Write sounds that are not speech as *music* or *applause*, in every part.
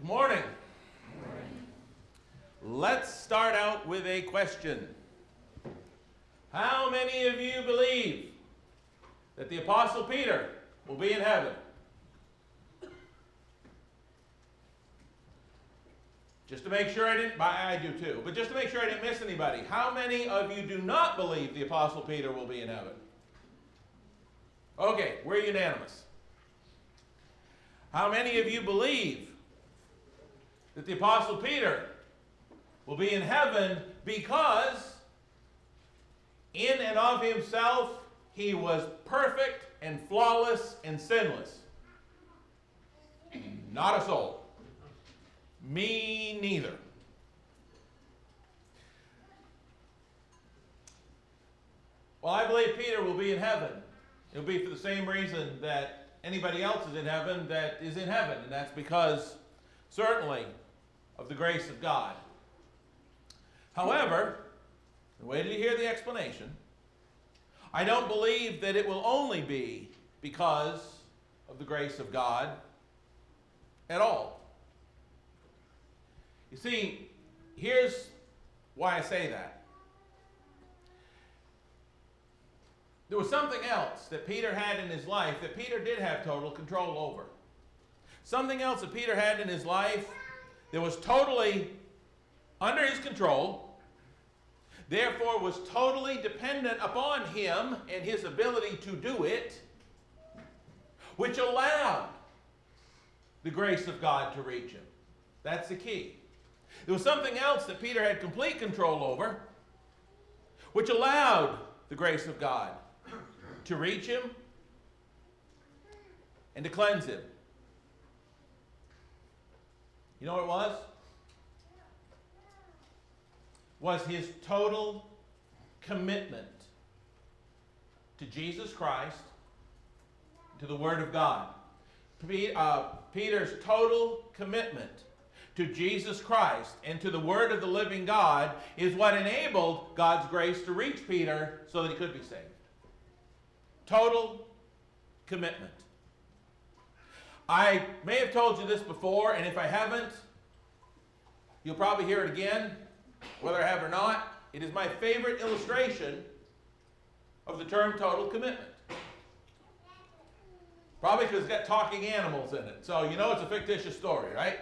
Good morning. Let's start out with a question. How many of you believe that the Apostle Peter will be in heaven? Just to make sure I didn't, I do too, but just to make sure I didn't miss anybody, how many of you do not believe the Apostle Peter will be in heaven? Okay, we're unanimous. How many of you believe that the Apostle Peter will be in heaven because in and of himself he was perfect and flawless and sinless? Not a soul. Me neither. Well, I believe Peter will be in heaven. It'll be for the same reason that anybody else is in heaven that is in heaven, and that's because, certainly, of the grace of God. However, wait till you hear the explanation. I don't believe that it will only be because of the grace of God at all. You see, here's why I say that. There was something else that Peter had in his life that Peter did have total control over. Something else that Peter had in his life that was totally under his control, therefore was totally dependent upon him and his ability to do it, which allowed the grace of God to reach him. That's the key. There was something else that Peter had complete control over, which allowed the grace of God to reach him and to cleanse him. You know what it was? Was his total commitment to Jesus Christ, to the Word of God. Uh, Peter's total commitment to Jesus Christ and to the Word of the living God is what enabled God's grace to reach Peter so that he could be saved. Total commitment. I may have told you this before, and if I haven't, you'll probably hear it again, whether I have or not. It is my favorite illustration of the term total commitment. Probably because it's got talking animals in it. So you know it's a fictitious story, right?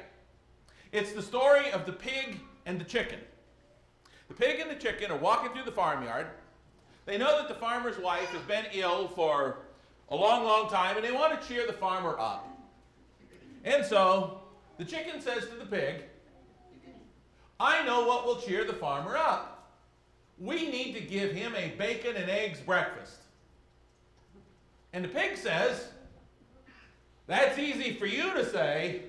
It's the story of the pig and the chicken. The pig and the chicken are walking through the farmyard. They know that the farmer's wife has been ill for a long, long time, and they want to cheer the farmer up. And so the chicken says to the pig, I know what will cheer the farmer up. We need to give him a bacon and eggs breakfast. And the pig says, That's easy for you to say,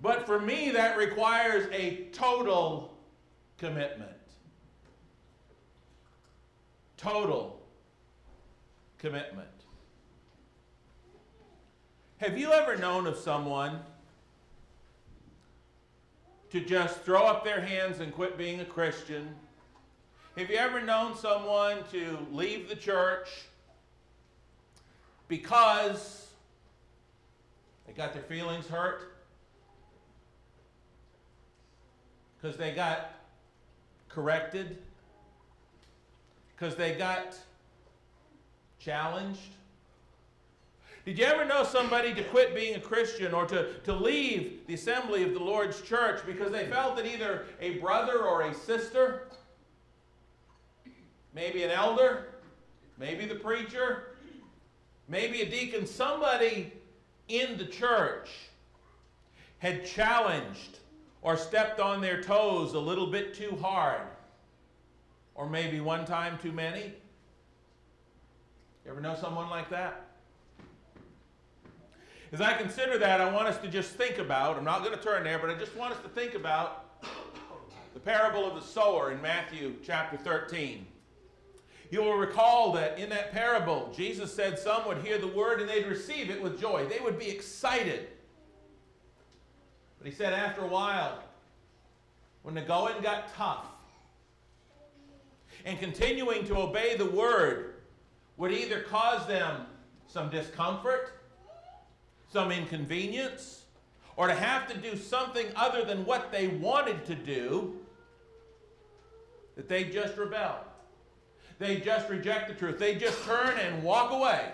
but for me, that requires a total commitment. Total commitment. Have you ever known of someone to just throw up their hands and quit being a Christian? Have you ever known someone to leave the church because they got their feelings hurt? Because they got corrected? Because they got challenged? Did you ever know somebody to quit being a Christian or to, to leave the assembly of the Lord's church because they felt that either a brother or a sister, maybe an elder, maybe the preacher, maybe a deacon, somebody in the church had challenged or stepped on their toes a little bit too hard, or maybe one time too many? You ever know someone like that? As I consider that, I want us to just think about, I'm not going to turn there, but I just want us to think about the parable of the sower in Matthew chapter 13. You will recall that in that parable, Jesus said some would hear the word and they'd receive it with joy. They would be excited. But he said after a while, when the going got tough, and continuing to obey the word would either cause them some discomfort some inconvenience, or to have to do something other than what they wanted to do, that they just rebel. They just reject the truth. They just turn and walk away,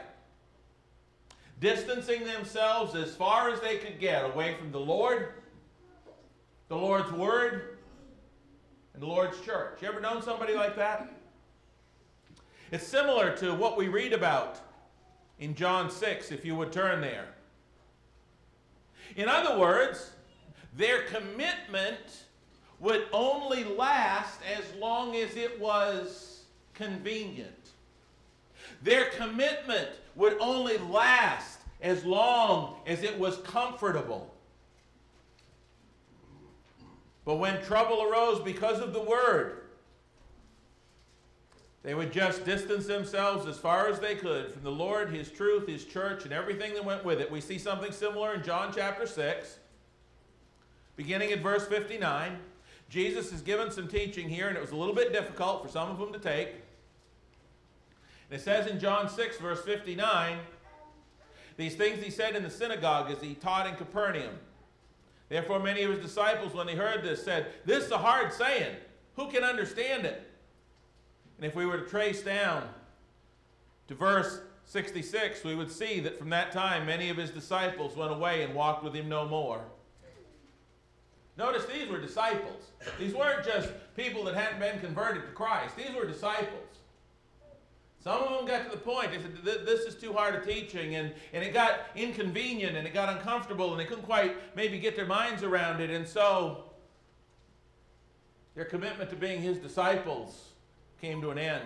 distancing themselves as far as they could get away from the Lord, the Lord's Word, and the Lord's church. You ever known somebody like that? It's similar to what we read about in John 6, if you would turn there. In other words, their commitment would only last as long as it was convenient. Their commitment would only last as long as it was comfortable. But when trouble arose because of the word, they would just distance themselves as far as they could from the Lord, His truth, His church, and everything that went with it. We see something similar in John chapter 6, beginning at verse 59. Jesus has given some teaching here, and it was a little bit difficult for some of them to take. And it says in John 6, verse 59, these things he said in the synagogue as he taught in Capernaum. Therefore, many of his disciples, when they heard this, said, This is a hard saying. Who can understand it? And if we were to trace down to verse 66, we would see that from that time many of his disciples went away and walked with him no more. Notice these were disciples. These weren't just people that hadn't been converted to Christ. These were disciples. Some of them got to the point, they said, this is too hard a teaching, and, and it got inconvenient, and it got uncomfortable, and they couldn't quite maybe get their minds around it, and so their commitment to being his disciples came to an end.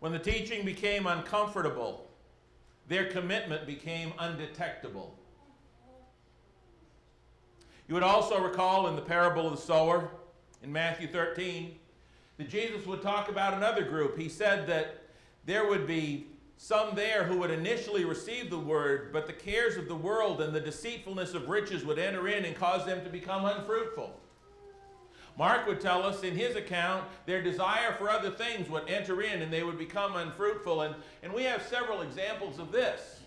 When the teaching became uncomfortable, their commitment became undetectable. You would also recall in the parable of the sower in Matthew 13 that Jesus would talk about another group. He said that there would be some there who would initially receive the word, but the cares of the world and the deceitfulness of riches would enter in and cause them to become unfruitful. Mark would tell us in his account their desire for other things would enter in and they would become unfruitful. And, and we have several examples of this.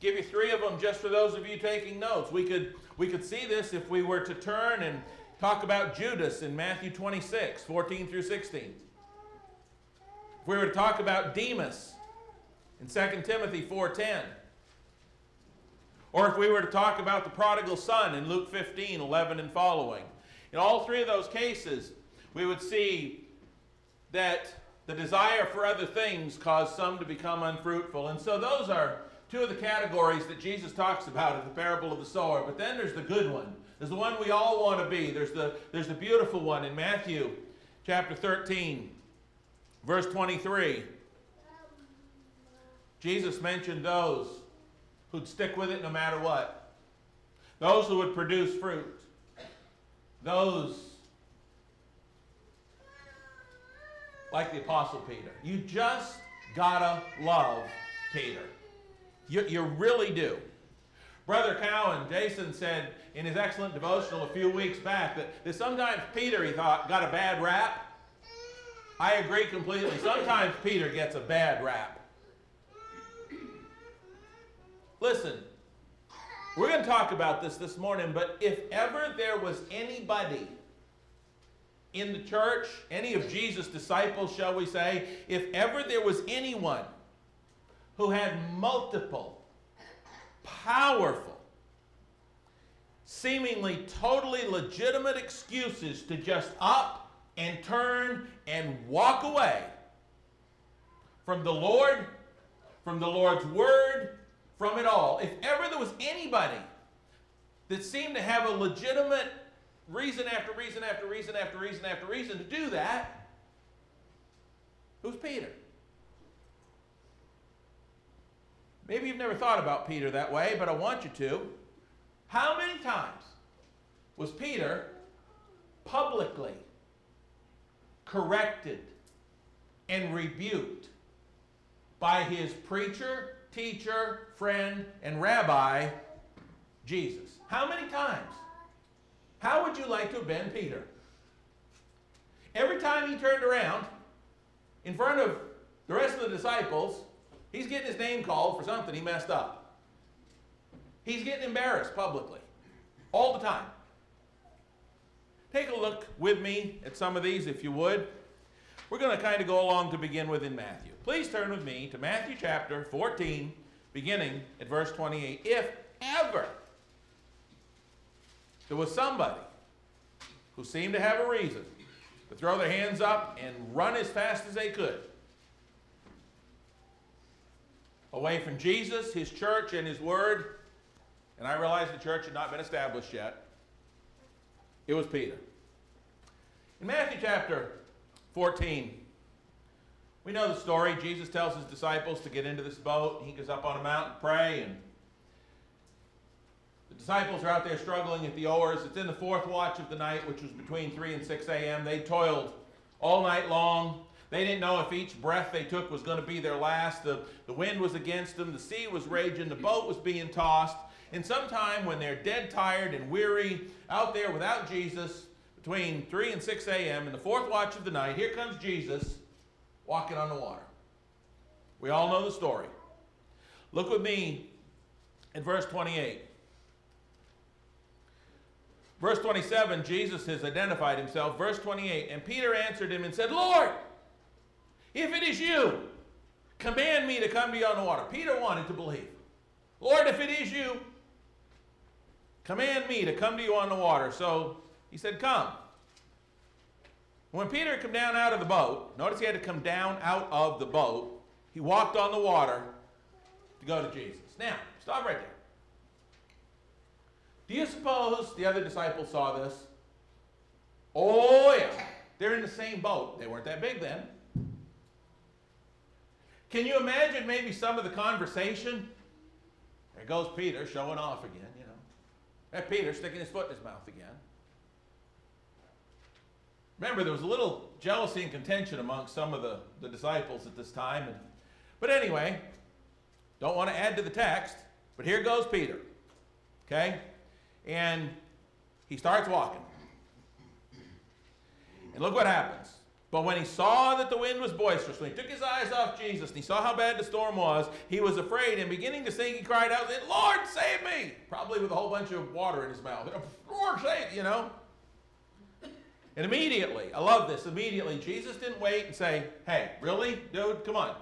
Give you three of them just for those of you taking notes. We could, we could see this if we were to turn and talk about Judas in Matthew 26, 14 through 16. If we were to talk about Demas in 2 Timothy 4.10. Or if we were to talk about the prodigal son in Luke 15, 11 and following. In all three of those cases, we would see that the desire for other things caused some to become unfruitful. And so those are two of the categories that Jesus talks about in the parable of the sower. But then there's the good one. There's the one we all want to be. There's the, there's the beautiful one in Matthew chapter 13, verse 23. Jesus mentioned those who'd stick with it no matter what. Those who would produce fruit those like the Apostle Peter. You just gotta love Peter. You, you really do. Brother Cowan, Jason said in his excellent devotional a few weeks back that, that sometimes Peter, he thought, got a bad rap. I agree completely. Sometimes Peter gets a bad rap. Listen, we're going to talk about this this morning, but if ever there was anybody in the church, any of Jesus' disciples, shall we say, if ever there was anyone who had multiple, powerful, seemingly totally legitimate excuses to just up and turn and walk away from the Lord, from the Lord's word, from it all. If ever there was anybody that seemed to have a legitimate reason after reason after reason after reason after reason to do that, who's Peter? Maybe you've never thought about Peter that way, but I want you to. How many times was Peter publicly corrected and rebuked by his preacher teacher, friend, and rabbi, Jesus. How many times? How would you like to have been Peter? Every time he turned around in front of the rest of the disciples, he's getting his name called for something he messed up. He's getting embarrassed publicly all the time. Take a look with me at some of these, if you would. We're going to kind of go along to begin with in Matthew. Please turn with me to Matthew chapter 14, beginning at verse 28. If ever there was somebody who seemed to have a reason to throw their hands up and run as fast as they could away from Jesus, his church, and his word, and I realize the church had not been established yet, it was Peter. In Matthew chapter 14, we know the story. Jesus tells his disciples to get into this boat. He goes up on a mountain pray, and the disciples are out there struggling at the oars. It's in the fourth watch of the night, which was between 3 and 6 a.m. They toiled all night long. They didn't know if each breath they took was going to be their last. The, the wind was against them, the sea was raging, the boat was being tossed. And sometime when they're dead tired and weary out there without Jesus, between 3 and 6 a.m., in the fourth watch of the night, here comes Jesus walking on the water. We all know the story. Look with me in verse 28. Verse 27, Jesus has identified himself. Verse 28, and Peter answered him and said, Lord, if it is you, command me to come to you on the water. Peter wanted to believe. Lord, if it is you, command me to come to you on the water. So he said, Come. When Peter had come down out of the boat, notice he had to come down out of the boat. He walked on the water to go to Jesus. Now, stop right there. Do you suppose the other disciples saw this? Oh, yeah. They're in the same boat. They weren't that big then. Can you imagine maybe some of the conversation? There goes Peter showing off again, you know. That Peter sticking his foot in his mouth again. Remember, there was a little jealousy and contention among some of the, the disciples at this time. And, but anyway, don't want to add to the text, but here goes Peter. Okay? And he starts walking. And look what happens. But when he saw that the wind was boisterous, when he took his eyes off Jesus and he saw how bad the storm was, he was afraid and beginning to sink, he cried out, Lord, save me! Probably with a whole bunch of water in his mouth. *laughs* Lord, save, you know. And immediately, I love this, immediately, Jesus didn't wait and say, hey, really, dude, come on.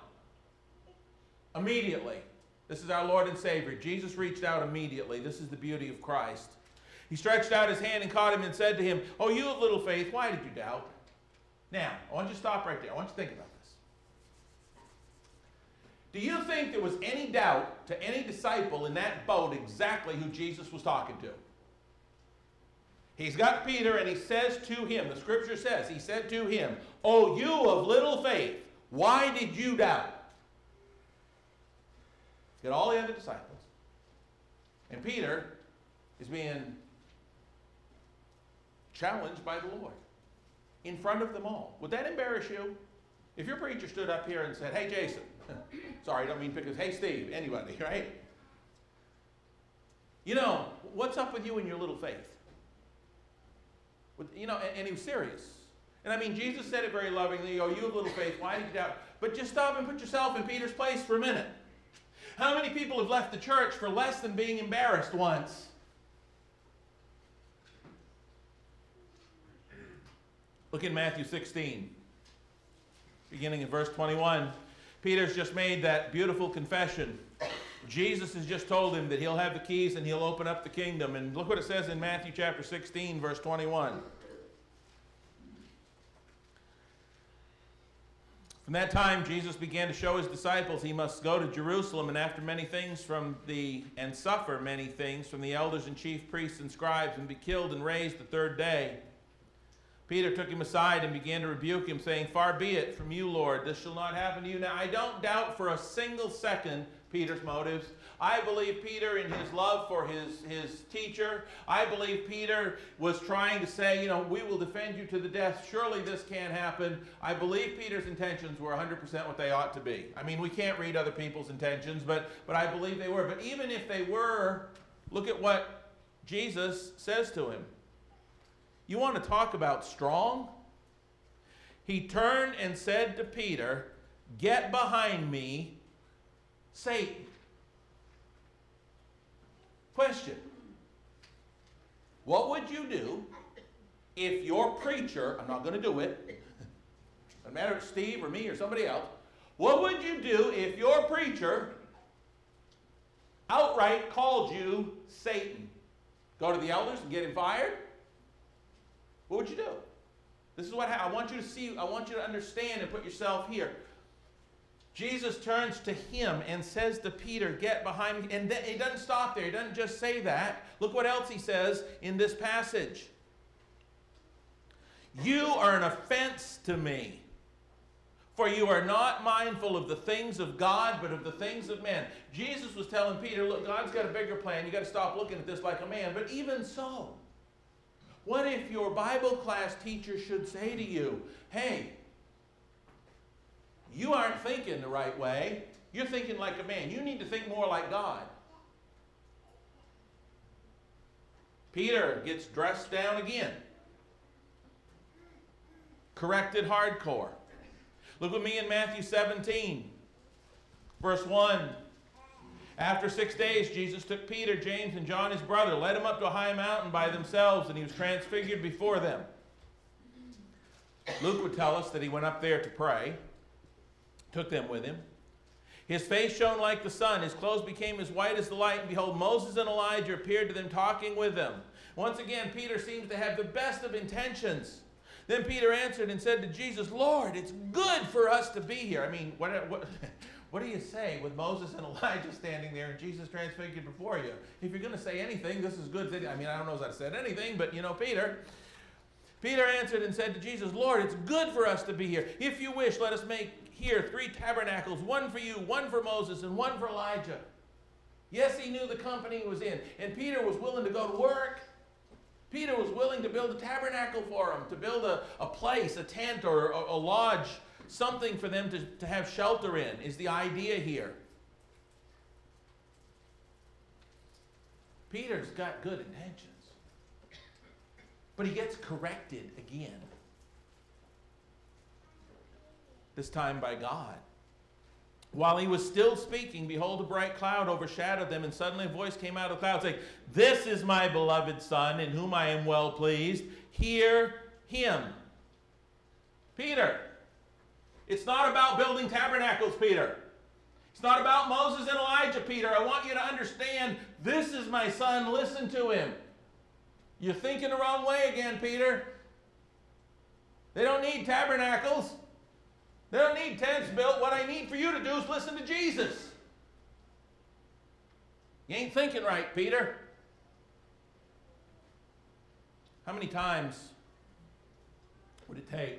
Immediately, this is our Lord and Savior. Jesus reached out immediately. This is the beauty of Christ. He stretched out his hand and caught him and said to him, Oh, you of little faith, why did you doubt? Now, I want you to stop right there. I want you to think about this. Do you think there was any doubt to any disciple in that boat exactly who Jesus was talking to? He's got Peter and he says to him, the scripture says, he said to him, Oh, you of little faith, why did you doubt? Got all the other disciples. And Peter is being challenged by the Lord in front of them all. Would that embarrass you? If your preacher stood up here and said, Hey, Jason, *laughs* sorry, I don't mean because, hey, Steve, anybody, *laughs* right? You know, what's up with you and your little faith? You know, and, and he was serious. And I mean, Jesus said it very lovingly, Oh, you have little faith, why did you doubt? But just stop and put yourself in Peter's place for a minute. How many people have left the church for less than being embarrassed once? Look in Matthew 16, beginning in verse 21. Peter's just made that beautiful confession. Jesus has just told him that he'll have the keys and he'll open up the kingdom. And look what it says in Matthew chapter 16, verse 21. From that time, Jesus began to show his disciples he must go to Jerusalem and after many things from the, and suffer many things from the elders and chief priests and scribes and be killed and raised the third day. Peter took him aside and began to rebuke him, saying, Far be it from you, Lord, this shall not happen to you. Now, I don't doubt for a single second Peter's motives. I believe Peter, in his love for his, his teacher, I believe Peter was trying to say, you know, we will defend you to the death. Surely this can't happen. I believe Peter's intentions were 100% what they ought to be. I mean, we can't read other people's intentions, but, but I believe they were. But even if they were, look at what Jesus says to him. You want to talk about strong? He turned and said to Peter, Get behind me, Satan. Question What would you do if your preacher, I'm not going to do it, *laughs* no matter if it's Steve or me or somebody else, what would you do if your preacher outright called you Satan? Go to the elders and get him fired? What would you do? This is what I want you to see, I want you to understand and put yourself here. Jesus turns to him and says to Peter, Get behind me. And th- he doesn't stop there. He doesn't just say that. Look what else he says in this passage. You are an offense to me. For you are not mindful of the things of God, but of the things of men. Jesus was telling Peter, Look, God's got a bigger plan. You got to stop looking at this like a man. But even so, what if your Bible class teacher should say to you, Hey, you aren't thinking the right way. You're thinking like a man. You need to think more like God. Peter gets dressed down again. Corrected hardcore. Look with me in Matthew 17, verse 1. After six days, Jesus took Peter, James, and John, his brother, led them up to a high mountain by themselves, and he was transfigured before them. Luke would tell us that he went up there to pray took them with him. His face shone like the sun, his clothes became as white as the light, and behold, Moses and Elijah appeared to them, talking with them. Once again, Peter seems to have the best of intentions. Then Peter answered and said to Jesus, Lord, it's good for us to be here. I mean, what, what, *laughs* what do you say with Moses and *laughs* Elijah standing there and Jesus transfigured before you? If you're going to say anything, this is good. I mean, I don't know if I said anything, but you know, Peter. Peter answered and said to Jesus, Lord, it's good for us to be here. If you wish, let us make here three tabernacles one for you, one for Moses, and one for Elijah. Yes, he knew the company he was in, and Peter was willing to go to work. Peter was willing to build a tabernacle for them, to build a, a place, a tent, or a, a lodge, something for them to, to have shelter in, is the idea here. Peter's got good intentions, but he gets corrected again this time by God. While he was still speaking, behold, a bright cloud overshadowed them, and suddenly a voice came out of the cloud saying, This is my beloved Son, in whom I am well pleased. Hear him. Peter, it's not about building tabernacles, Peter. It's not about Moses and Elijah, Peter. I want you to understand this is my son. Listen to him. You're thinking the wrong way again, Peter. They don't need tabernacles. They don't need tents built. What I need for you to do is listen to Jesus. You ain't thinking right, Peter. How many times would it take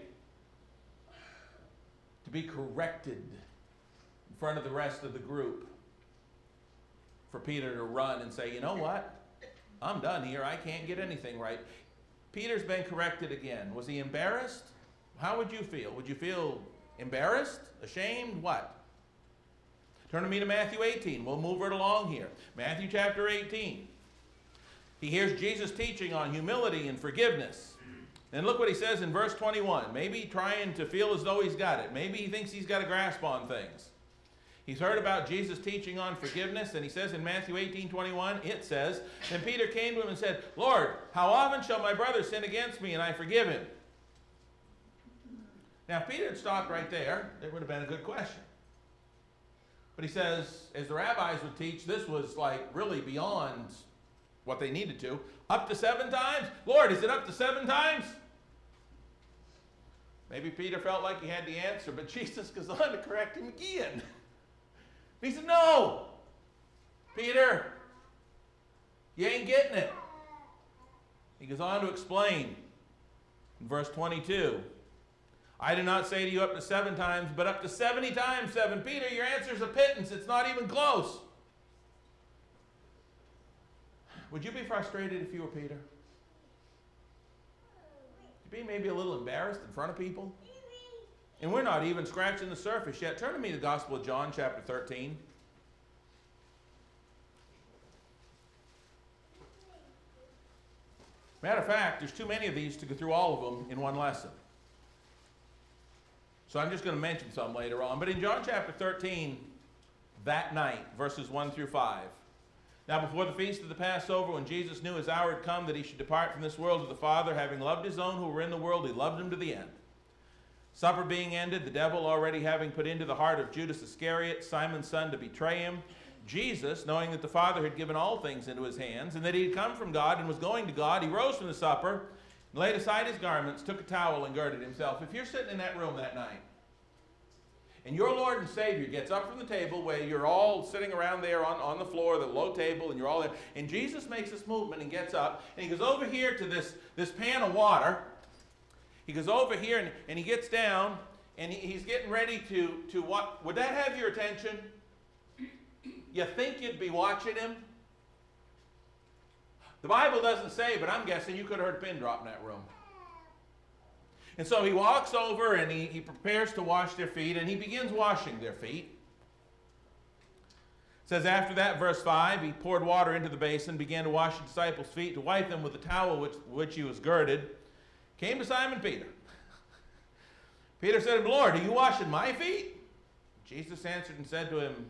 to be corrected in front of the rest of the group for Peter to run and say, you know what? I'm done here. I can't get anything right. Peter's been corrected again. Was he embarrassed? How would you feel? Would you feel Embarrassed? Ashamed? What? Turn to me to Matthew 18. We'll move right along here. Matthew chapter 18. He hears Jesus teaching on humility and forgiveness. And look what he says in verse 21. Maybe trying to feel as though he's got it. Maybe he thinks he's got a grasp on things. He's heard about Jesus teaching on forgiveness, and he says in Matthew 18 21, it says, Then Peter came to him and said, Lord, how often shall my brother sin against me and I forgive him? Now, if Peter had stopped right there, it would have been a good question. But he says, as the rabbis would teach, this was like really beyond what they needed to. Up to seven times? Lord, is it up to seven times? Maybe Peter felt like he had the answer, but *laughs* Jesus goes on to correct him again. He said, No, Peter, you ain't getting it. He goes on to explain in verse 22 I do not say to you up to seven times, but up to 70 times seven. Peter, your answer is a pittance. It's not even close. Would you be frustrated if you were Peter? You'd be maybe a little embarrassed in front of people? And we're not even scratching the surface yet. Turn to me the Gospel of John, chapter 13. Matter of fact, there's too many of these to go through all of them in one lesson. So I'm just going to mention some later on. But in John chapter 13, that night, verses 1 through 5, Now, before the feast of the Passover, when Jesus knew his hour had come that he should depart from this world to the Father, having loved his own who were in the world, he loved them to the end. Supper being ended, the devil already having put into the heart of Judas Iscariot, Simon's son, to betray him, Jesus, knowing that the Father had given all things into his hands, and that he had come from God and was going to God, he rose from the supper, laid aside his garments, took a towel, and girded himself. If you're sitting in that room that night, and your Lord and Savior gets up from the table where you're all sitting around there on, on the floor, the low table, and you're all there, and Jesus makes this movement and gets up, and he goes over here to this, this pan of water. He goes over here and, and he gets down, and he, he's getting ready to, to what? Would that have your attention? You think you'd be watching him? The Bible doesn't say, but I'm guessing you could have heard a pin drop in that room. And so he walks over and he, he prepares to wash their feet, and he begins washing their feet. It says, after that, verse 5, he poured water into the basin, began to wash the disciples' feet, to wipe them with the towel which, which he was girded. Came to Simon Peter. *laughs* Peter said to him, Lord, are you washing my feet? Jesus answered and said to him,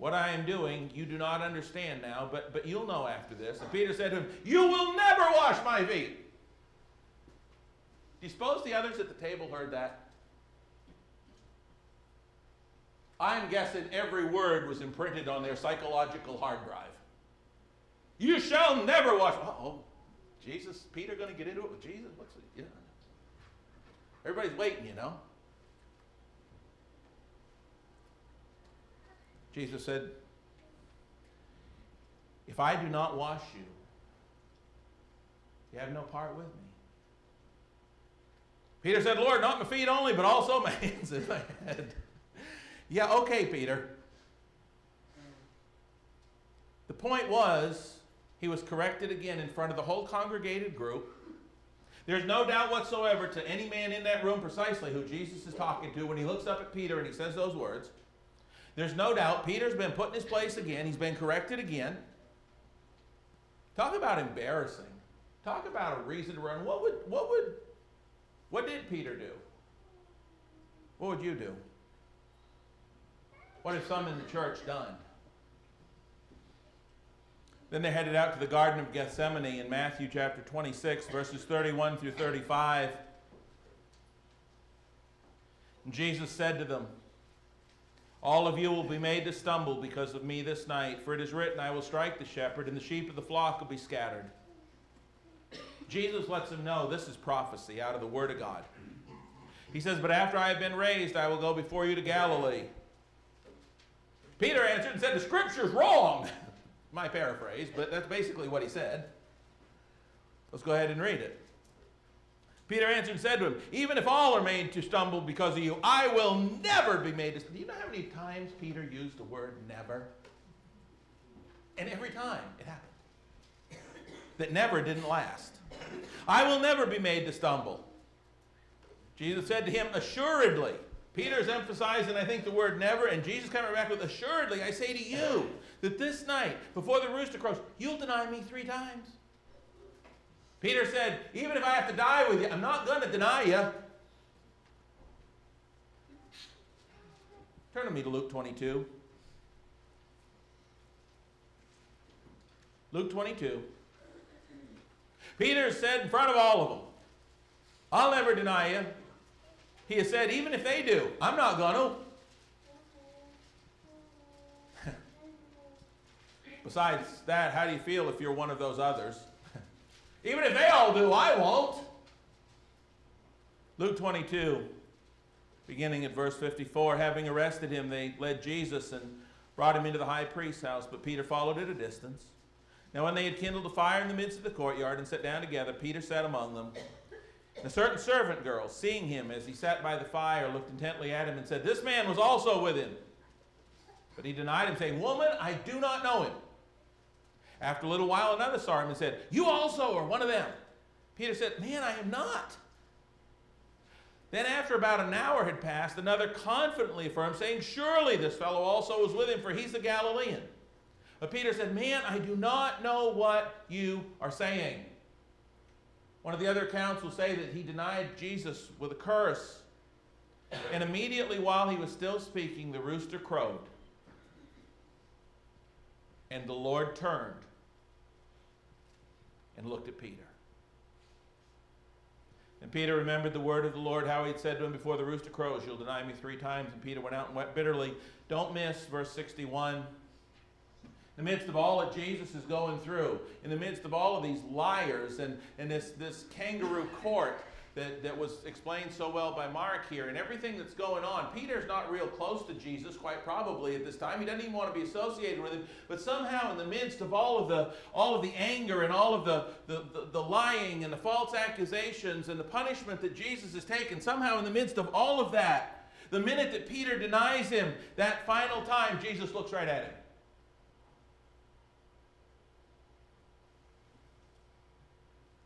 What I am doing, you do not understand now, but, but you'll know after this. And Peter said to him, You will never wash my feet. Do you suppose the others at the table heard that? I'm guessing every word was imprinted on their psychological hard drive. You shall never wash. oh, Jesus, Peter going to get into it with Jesus? What's it? Yeah. Everybody's waiting, you know. Jesus said, If I do not wash you, you have no part with me. Peter said, Lord, not my feet only, but also my *laughs* hands and my head. yeah, okay, Peter. The point was, he was corrected again in front of the whole congregated group. There's no doubt whatsoever to any man in that room precisely who Jesus is talking to when he looks up at Peter and he says those words. There's no doubt Peter's been put in his place again. He's been corrected again. Talk about embarrassing. Talk about a reason to run. What would, what would what did Peter do? What would you do? What have some in the church done? Then they headed out to the Garden of Gethsemane in Matthew chapter 26, verses 31 through 35. And Jesus said to them, All of you will be made to stumble because of me this night, for it is written, I will strike the shepherd, and the sheep of the flock will be scattered. Jesus lets them know this is prophecy out of the Word of God. He says, But after I have been raised, I will go before you to Galilee. Peter answered and said, The scripture's wrong. *laughs* My paraphrase, but that's basically what he said. Let's go ahead and read it. Peter answered and said to him, Even if all are made to stumble because of you, I will never be made to stumble. Do you know how many times Peter used the word never? And every time it happened. That never didn't last. I will never be made to stumble. Jesus said to him, Assuredly. Peter's emphasizing, I think, the word never, and Jesus coming back with, Assuredly, I say to you, that this night, before the rooster crows, you'll deny me three times. Peter said, Even if I have to die with you, I'm not going to deny you. Turn to me to Luke 22. Luke 22. Peter said in front of all of them, I'll never deny you. He has said, even if they do, I'm not going *laughs* to. Besides that, how do you feel if you're one of those others? Even if they all do, I won't. Luke 22, beginning at verse 54, having arrested him, they led Jesus and brought him into the high priest's house, but Peter followed at a distance. Now, when they had kindled a fire in the midst of the courtyard and sat down together, Peter sat among them. And a certain servant girl, seeing him as he sat by the fire, looked intently at him and said, This man was also with him. But he denied him, saying, Woman, I do not know him. After a little while, another saw him and said, You also are one of them. Peter said, Man, I am not. Then, after about an hour had passed, another confidently affirmed, saying, Surely this fellow also was with him, for he's a Galilean. But Peter said, Man, I do not know what you are saying. One of the other accounts will say that he denied Jesus with a curse. And immediately while he was still speaking, the rooster crowed. And the Lord turned and looked at Peter. And Peter remembered the word of the Lord, how he had said to him before the rooster crows, You'll deny me three times. And Peter went out and wept bitterly. Don't miss verse 61. In the midst of all that Jesus is going through, in the midst of all of these liars and, and this, this kangaroo court that, that was explained so well by Mark here, and everything that's going on. Peter's not real close to Jesus, quite probably at this time. He doesn't even want to be associated with him. But somehow, in the midst of all of the all of the anger and all of the, the, the, the lying and the false accusations and the punishment that Jesus has taken, somehow in the midst of all of that, the minute that Peter denies him that final time, Jesus looks right at him.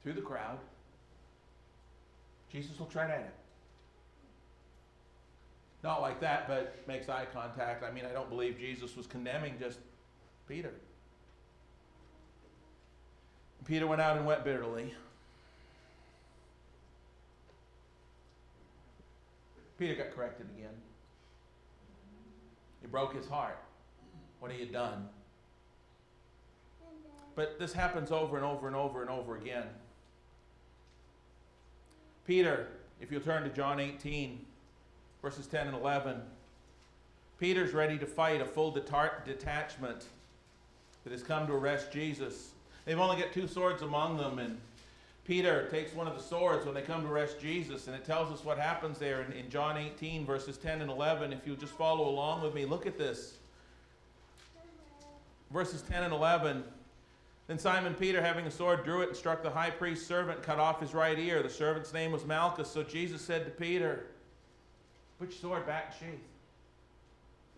Through the crowd. Jesus looks right at him. Not like that, but makes eye contact. I mean, I don't believe Jesus was condemning just Peter. Peter went out and wept bitterly. Peter got corrected again. He broke his heart what he had done. But this happens over and over and over and over again. Peter, if you'll turn to John 18, verses 10 and 11, Peter's ready to fight a full detachment that has come to arrest Jesus. They've only got two swords among them, and Peter takes one of the swords when they come to arrest Jesus, and it tells us what happens there in, in John 18, verses 10 and 11. If you'll just follow along with me, look at this. Verses 10 and 11. Then Simon Peter, having a sword, drew it and struck the high priest's servant, and cut off his right ear. The servant's name was Malchus. So Jesus said to Peter, Put your sword back in sheath.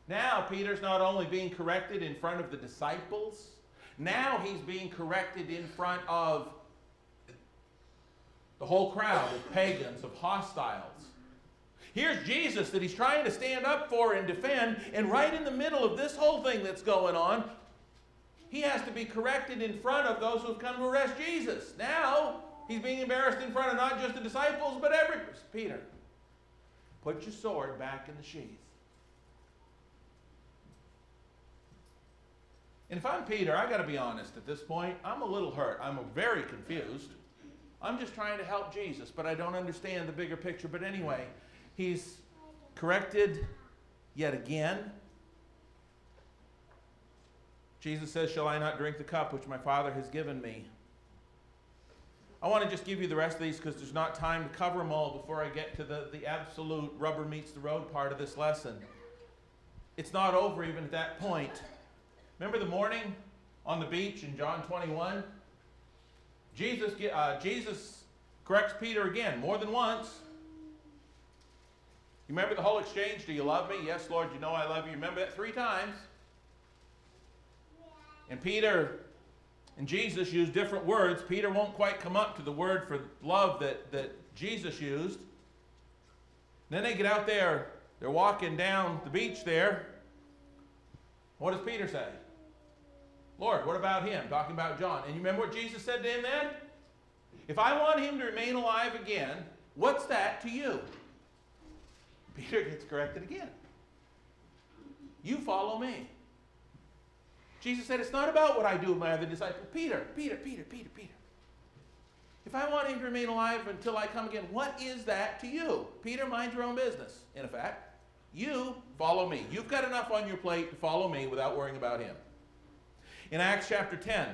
Now Peter's not only being corrected in front of the disciples, now he's being corrected in front of the whole crowd of pagans, of hostiles. Here's Jesus that he's trying to stand up for and defend, and right in the middle of this whole thing that's going on, he has to be corrected in front of those who have come to arrest Jesus. Now, he's being embarrassed in front of not just the disciples, but every Peter. Put your sword back in the sheath. And if I'm Peter, I got to be honest at this point, I'm a little hurt. I'm very confused. I'm just trying to help Jesus, but I don't understand the bigger picture. But anyway, he's corrected yet again. Jesus says, Shall I not drink the cup which my Father has given me? I want to just give you the rest of these because there's not time to cover them all before I get to the, the absolute rubber meets the road part of this lesson. It's not over even at that point. Remember the morning on the beach in John 21? Jesus, uh, Jesus corrects Peter again, more than once. You remember the whole exchange? Do you love me? Yes, Lord, you know I love you. Remember that three times? And Peter and Jesus use different words. Peter won't quite come up to the word for love that, that Jesus used. Then they get out there, they're walking down the beach there. What does Peter say? Lord, what about him? Talking about John. And you remember what Jesus said to him then? If I want him to remain alive again, what's that to you? Peter gets corrected again. You follow me. Jesus said, It's not about what I do with my other disciple. Peter, Peter, Peter, Peter, Peter. If I want him to remain alive until I come again, what is that to you? Peter, mind your own business, in effect. You follow me. You've got enough on your plate to follow me without worrying about him. In Acts chapter 10,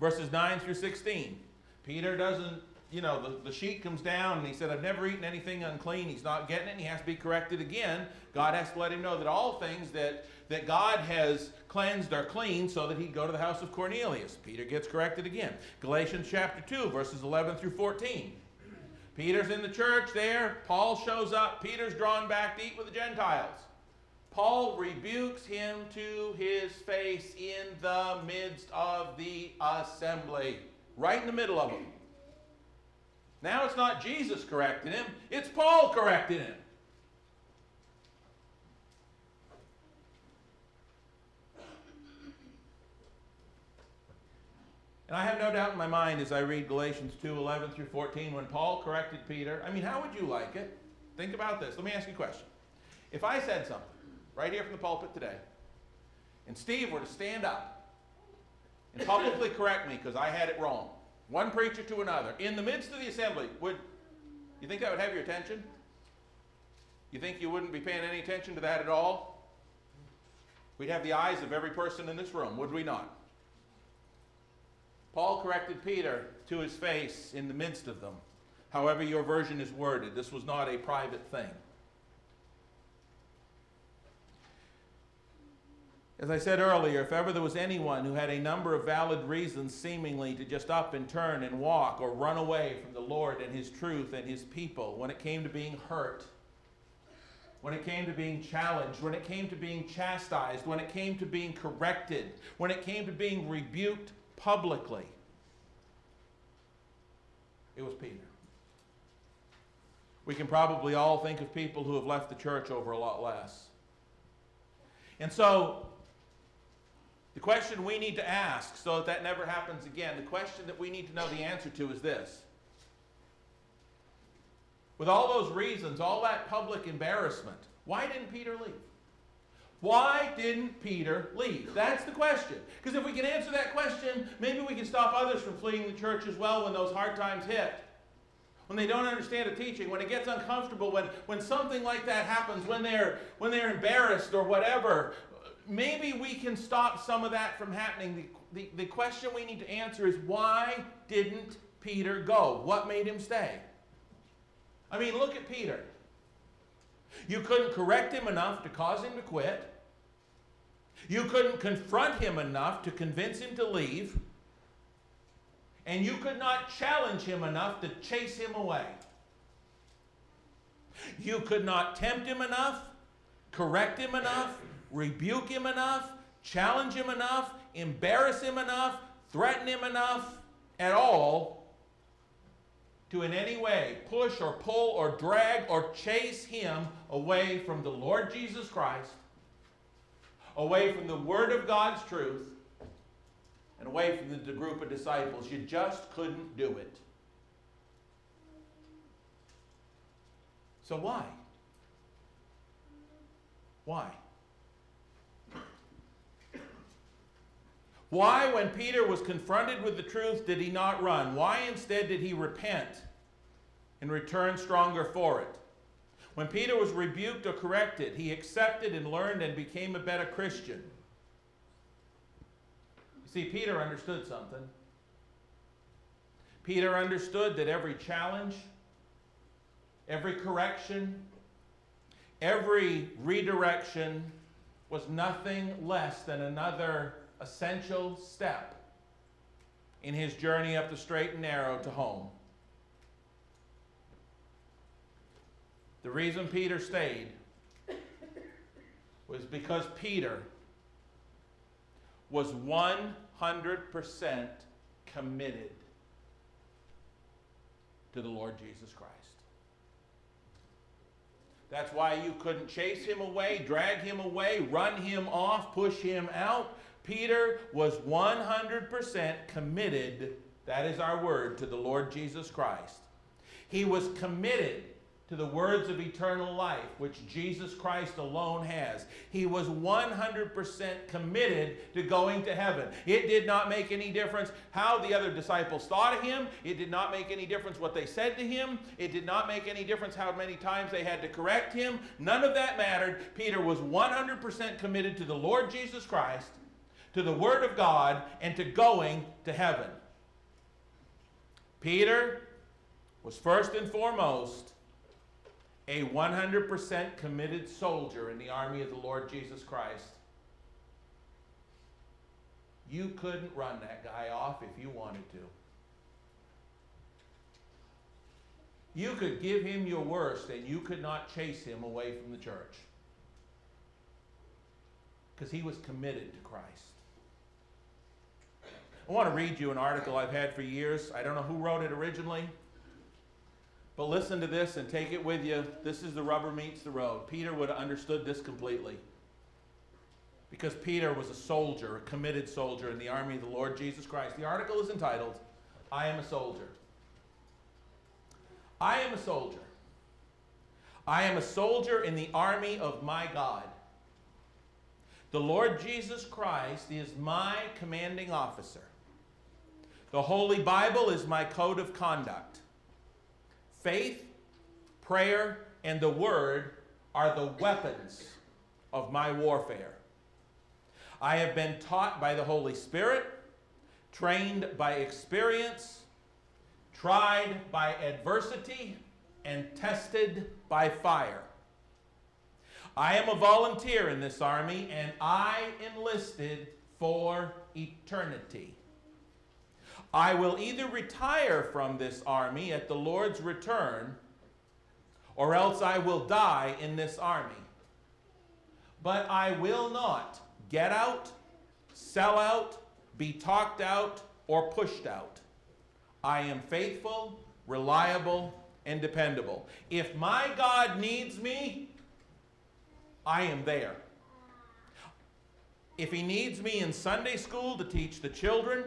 verses 9 through 16, Peter doesn't, you know, the, the sheet comes down and he said, I've never eaten anything unclean. He's not getting it. And he has to be corrected again. God has to let him know that all things that that God has cleansed are clean so that he'd go to the house of Cornelius. Peter gets corrected again. Galatians chapter 2, verses 11 through 14. Peter's in the church there. Paul shows up. Peter's drawn back to eat with the Gentiles. Paul rebukes him to his face in the midst of the assembly, right in the middle of them. Now it's not Jesus correcting him, it's Paul correcting him. And I have no doubt in my mind as I read Galatians 2 11 through 14, when Paul corrected Peter, I mean, how would you like it? Think about this. Let me ask you a question. If I said something right here from the pulpit today, and Steve were to stand up and publicly correct me because I had it wrong, one preacher to another, in the midst of the assembly, would you think that would have your attention? You think you wouldn't be paying any attention to that at all? We'd have the eyes of every person in this room, would we not? Paul corrected Peter to his face in the midst of them. However, your version is worded, this was not a private thing. As I said earlier, if ever there was anyone who had a number of valid reasons seemingly to just up and turn and walk or run away from the Lord and His truth and His people when it came to being hurt, when it came to being challenged, when it came to being chastised, when it came to being corrected, when it came to being rebuked publicly, it was Peter. We can probably all think of people who have left the church over a lot less. And so, the question we need to ask so that that never happens again, the question that we need to know the answer to is this. With all those reasons, all that public embarrassment, why didn't Peter leave? Why didn't Peter leave? That's the question. Because if we can answer that question, maybe we can stop others from fleeing the church as well when those hard times hit. When they don't understand a teaching, when it gets uncomfortable, when, when something like that happens, when they're, when they're embarrassed or whatever, maybe we can stop some of that from happening. The, the, the question we need to answer is why didn't Peter go? What made him stay? I mean, look at Peter. You couldn't correct him enough to cause him to quit. You couldn't confront him enough to convince him to leave. And you could not challenge him enough to chase him away. You could not tempt him enough, correct him enough, rebuke him enough, challenge him enough, embarrass him enough, threaten him enough at all to in any way push or pull or drag or chase him away from the Lord Jesus Christ, away from the Word of God's truth, and away from the group of disciples. You just couldn't do it. So why? Why? Why, when Peter was confronted with the truth, did he not run? Why instead did he repent and return stronger for it? When Peter was rebuked or corrected, he accepted and learned and became a better Christian. You see, Peter understood something. Peter understood that every challenge, every correction, every redirection was nothing less than another essential step in his journey up the straight and narrow to home. The reason Peter stayed was because Peter was 100% committed to the Lord Jesus Christ. That's why you couldn't chase him away, drag him away, run him off, push him out. Peter was 100% committed, that is our word, to the Lord Jesus Christ. He was committed to the words of eternal life, which Jesus Christ alone has. He was 100% committed to going to heaven. It did not make any difference how the other disciples thought of him. It did not make any difference what they said to him. It did not make any difference how many times they had to correct him. None of that mattered. Peter was 100% committed to the Lord Jesus Christ, to the Word of God, and to going to heaven. Peter was first and foremost a 100% committed soldier in the army of the Lord Jesus Christ. You couldn't run that guy off if you wanted to. You could give him your worst and you could not chase him away from the church. Because he was committed to Christ. I want to read you an article I've had for years. I don't know who wrote it originally. But listen to this and take it with you. This is the rubber meets the road. Peter would have understood this completely. Because Peter was a soldier, a committed soldier in the army of the Lord Jesus Christ. The article is entitled, I Am a Soldier. I am a soldier. I am a soldier in the army of my God. The Lord Jesus Christ is my commanding officer. The Holy Bible is my code of conduct. Faith, prayer, and the Word are the weapons of my warfare. I have been taught by the Holy Spirit, trained by experience, tried by adversity, and tested by fire. I am a volunteer in this army, and I enlisted for eternity. I will either retire from this army at the Lord's return, or else I will die in this army. But I will not get out, sell out, be talked out, or pushed out. I am faithful, reliable, and dependable. If my God needs me, I am there. If He needs me in Sunday school to teach the children,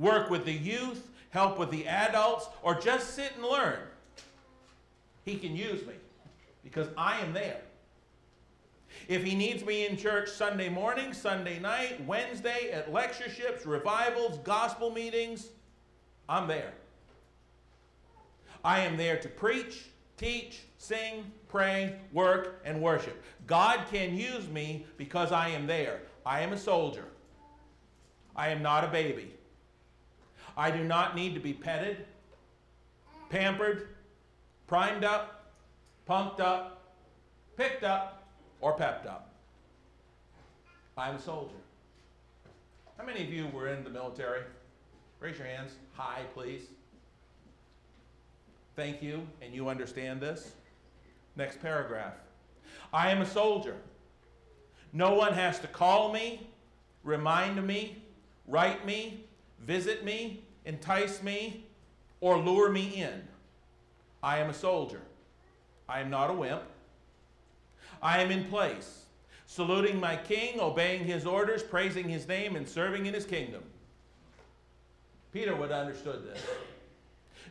work with the youth, help with the adults, or just sit and learn, He can use me because I am there. If he needs me in church Sunday morning, Sunday night, Wednesday, at lectureships, revivals, gospel meetings, I'm there. I am there to preach, teach, sing, pray, work, and worship. God can use me because I am there. I am a soldier. I am not a baby. I do not need to be petted, pampered, primed up, pumped up, picked up, or pepped up. I'm a soldier. How many of you were in the military? Raise your hands. High, please. Thank you, and you understand this. Next paragraph. I am a soldier. No one has to call me, remind me, write me, visit me, entice me, or lure me in. I am a soldier. I am not a wimp. I am in place, saluting my king, obeying his orders, praising his name, and serving in his kingdom. Peter would have understood this.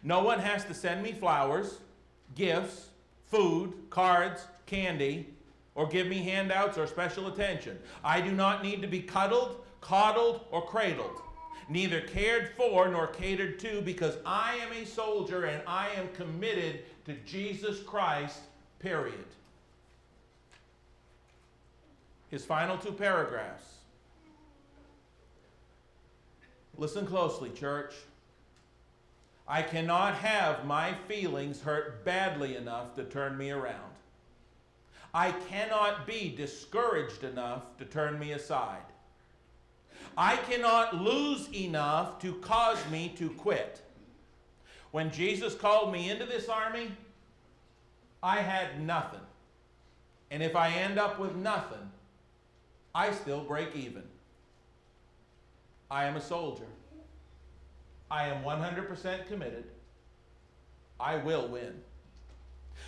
No one has to send me flowers, gifts, food, cards, candy, or give me handouts or special attention. I do not need to be cuddled, coddled, or cradled, neither cared for nor catered to, because I am a soldier and I am committed to Jesus Christ, period. His final two paragraphs. Listen closely, church. I cannot have my feelings hurt badly enough to turn me around. I cannot be discouraged enough to turn me aside. I cannot lose enough to cause me to quit. When Jesus called me into this army, I had nothing. And if I end up with nothing, I still break even. I am a soldier. I am 100% committed. I will win.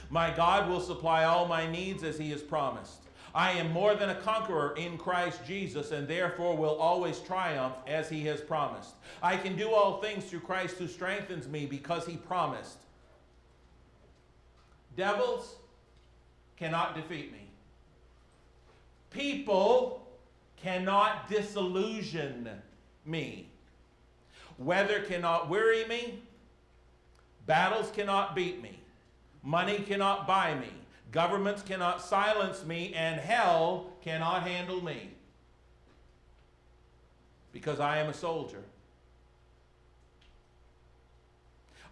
My God will supply all my needs as He has promised. I am more than a conqueror in Christ Jesus and therefore will always triumph as He has promised. I can do all things through Christ who strengthens me because He promised. Devils cannot defeat me. People cannot disillusion me. Weather cannot weary me. Battles cannot beat me. Money cannot buy me. Governments cannot silence me. And hell cannot handle me. Because I am a soldier.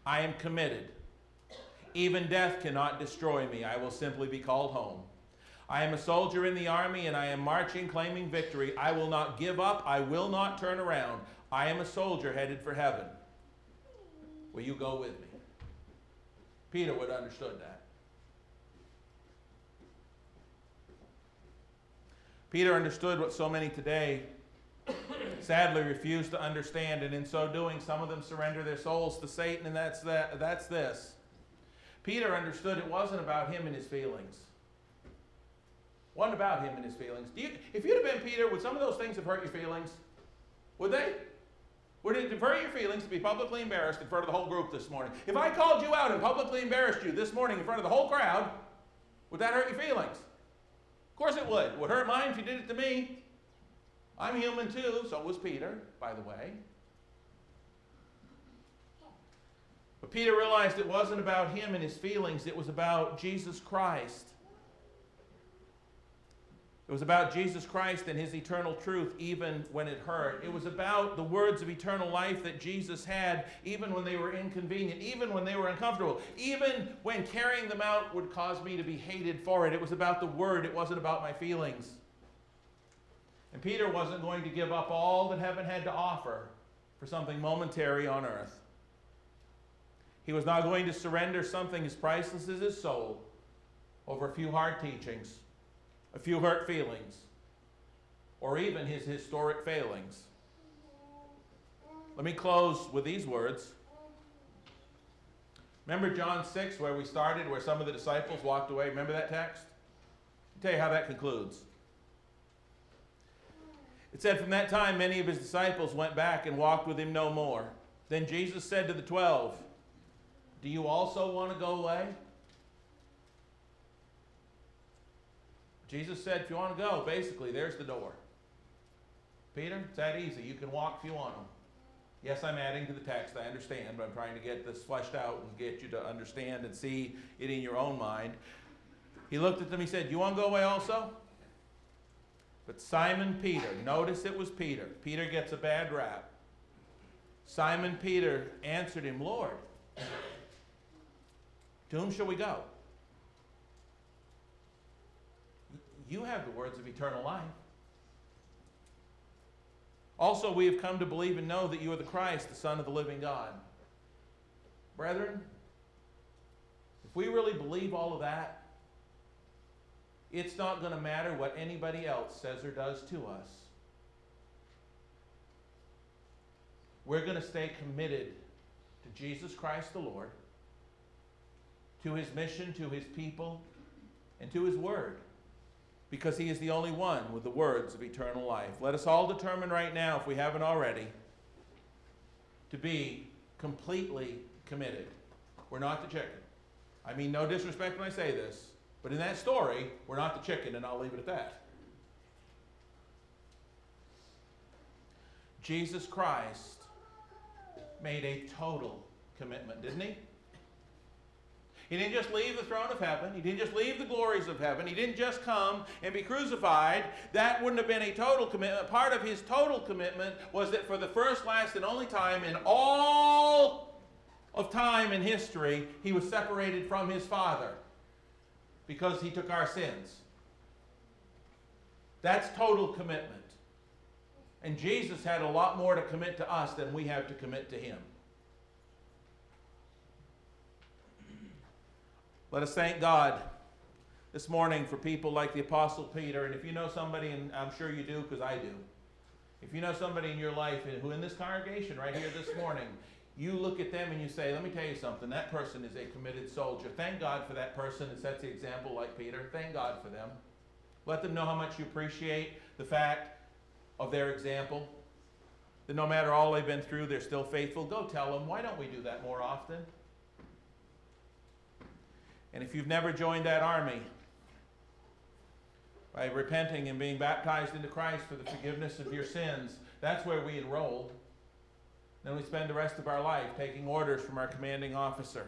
I am committed. Even death cannot destroy me. I will simply be called home. I am a soldier in the army and I am marching, claiming victory. I will not give up. I will not turn around. I am a soldier headed for heaven. Will you go with me? Peter would have understood that. Peter understood what so many today sadly refuse to understand, and in so doing, some of them surrender their souls to Satan, and that's that. That's this. Peter understood it wasn't about him and his feelings. Wasn't about him and his feelings. You, if you'd have been Peter, would some of those things have hurt your feelings? Would they? Would it hurt your feelings to be publicly embarrassed in front of the whole group this morning? If I called you out and publicly embarrassed you this morning in front of the whole crowd, would that hurt your feelings? Of course it would. It would hurt mine if you did it to me. I'm human too, so was Peter, by the way. But Peter realized it wasn't about him and his feelings, it was about Jesus Christ. It was about Jesus Christ and his eternal truth, even when it hurt. It was about the words of eternal life that Jesus had, even when they were inconvenient, even when they were uncomfortable, even when carrying them out would cause me to be hated for it. It was about the word, it wasn't about my feelings. And Peter wasn't going to give up all that heaven had to offer for something momentary on earth. He was not going to surrender something as priceless as his soul over a few hard teachings a few hurt feelings, or even his historic failings. Let me close with these words. Remember John 6, where we started, where some of the disciples walked away? Remember that text? I'll tell you how that concludes. It said, From that time, many of his disciples went back and walked with him no more. Then Jesus said to the twelve, Do you also want to go away? Jesus said, if you want to go, basically, there's the door. Peter, it's that easy. You can walk if you want to. Yes, I'm adding to the text, I understand, but I'm trying to get this fleshed out and get you to understand and see it in your own mind. He looked at them, he said, You want to go away also? But Simon Peter, notice it was Peter. Peter gets a bad rap. Simon Peter answered him, Lord, to whom shall we go? You have the words of eternal life. Also, we have come to believe and know that you are the Christ, the Son of the living God. Brethren, if we really believe all of that, it's not going to matter what anybody else says or does to us. We're going to stay committed to Jesus Christ the Lord, to his mission, to his people, and to his word because he is the only one with the words of eternal life. Let us all determine right now, if we haven't already, to be completely committed. We're not the chicken. I mean, no disrespect when I say this, but in that story, we're not the chicken, and I'll leave it at that. Jesus Christ made a total commitment, didn't he? He didn't just leave the throne of heaven. He didn't just leave the glories of heaven. He didn't just come and be crucified. That wouldn't have been a total commitment. Part of his total commitment was that for the first, last, and only time in all of time in history, he was separated from his Father because he took our sins. That's total commitment. And Jesus had a lot more to commit to us than we have to commit to him. Let us thank God this morning for people like the Apostle Peter. And if you know somebody, and I'm sure you do because I do, if you know somebody in your life who in this congregation right here this morning, you look at them and you say, let me tell you something, that person is a committed soldier. Thank God for that person that sets the example like Peter. Thank God for them. Let them know how much you appreciate the fact of their example. That no matter all they've been through, they're still faithful. Go tell them. Why don't we do that more often? And if you've never joined that army, by repenting and being baptized into Christ for the forgiveness of your sins, that's where we enroll. Then we spend the rest of our life taking orders from our commanding officer,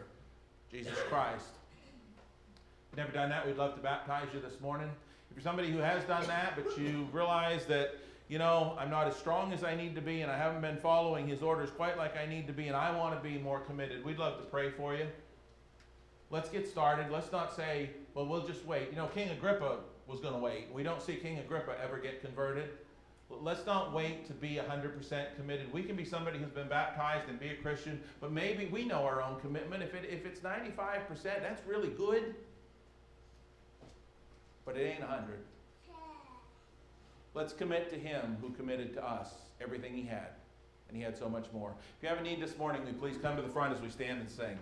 Jesus Christ. If you've never done that, we'd love to baptize you this morning. If you're somebody who has done that, but you realize that, you know, I'm not as strong as I need to be and I haven't been following his orders quite like I need to be and I want to be more committed, we'd love to pray for you. Let's get started. Let's not say, well, we'll just wait. You know, King Agrippa was going to wait. We don't see King Agrippa ever get converted. Let's not wait to be 100% committed. We can be somebody who's been baptized and be a Christian, but maybe we know our own commitment. If, it, if it's 95%, that's really good, but it ain't 100. Let's commit to him who committed to us everything he had, and he had so much more. If you have a need this morning, please come to the front as we stand and sing.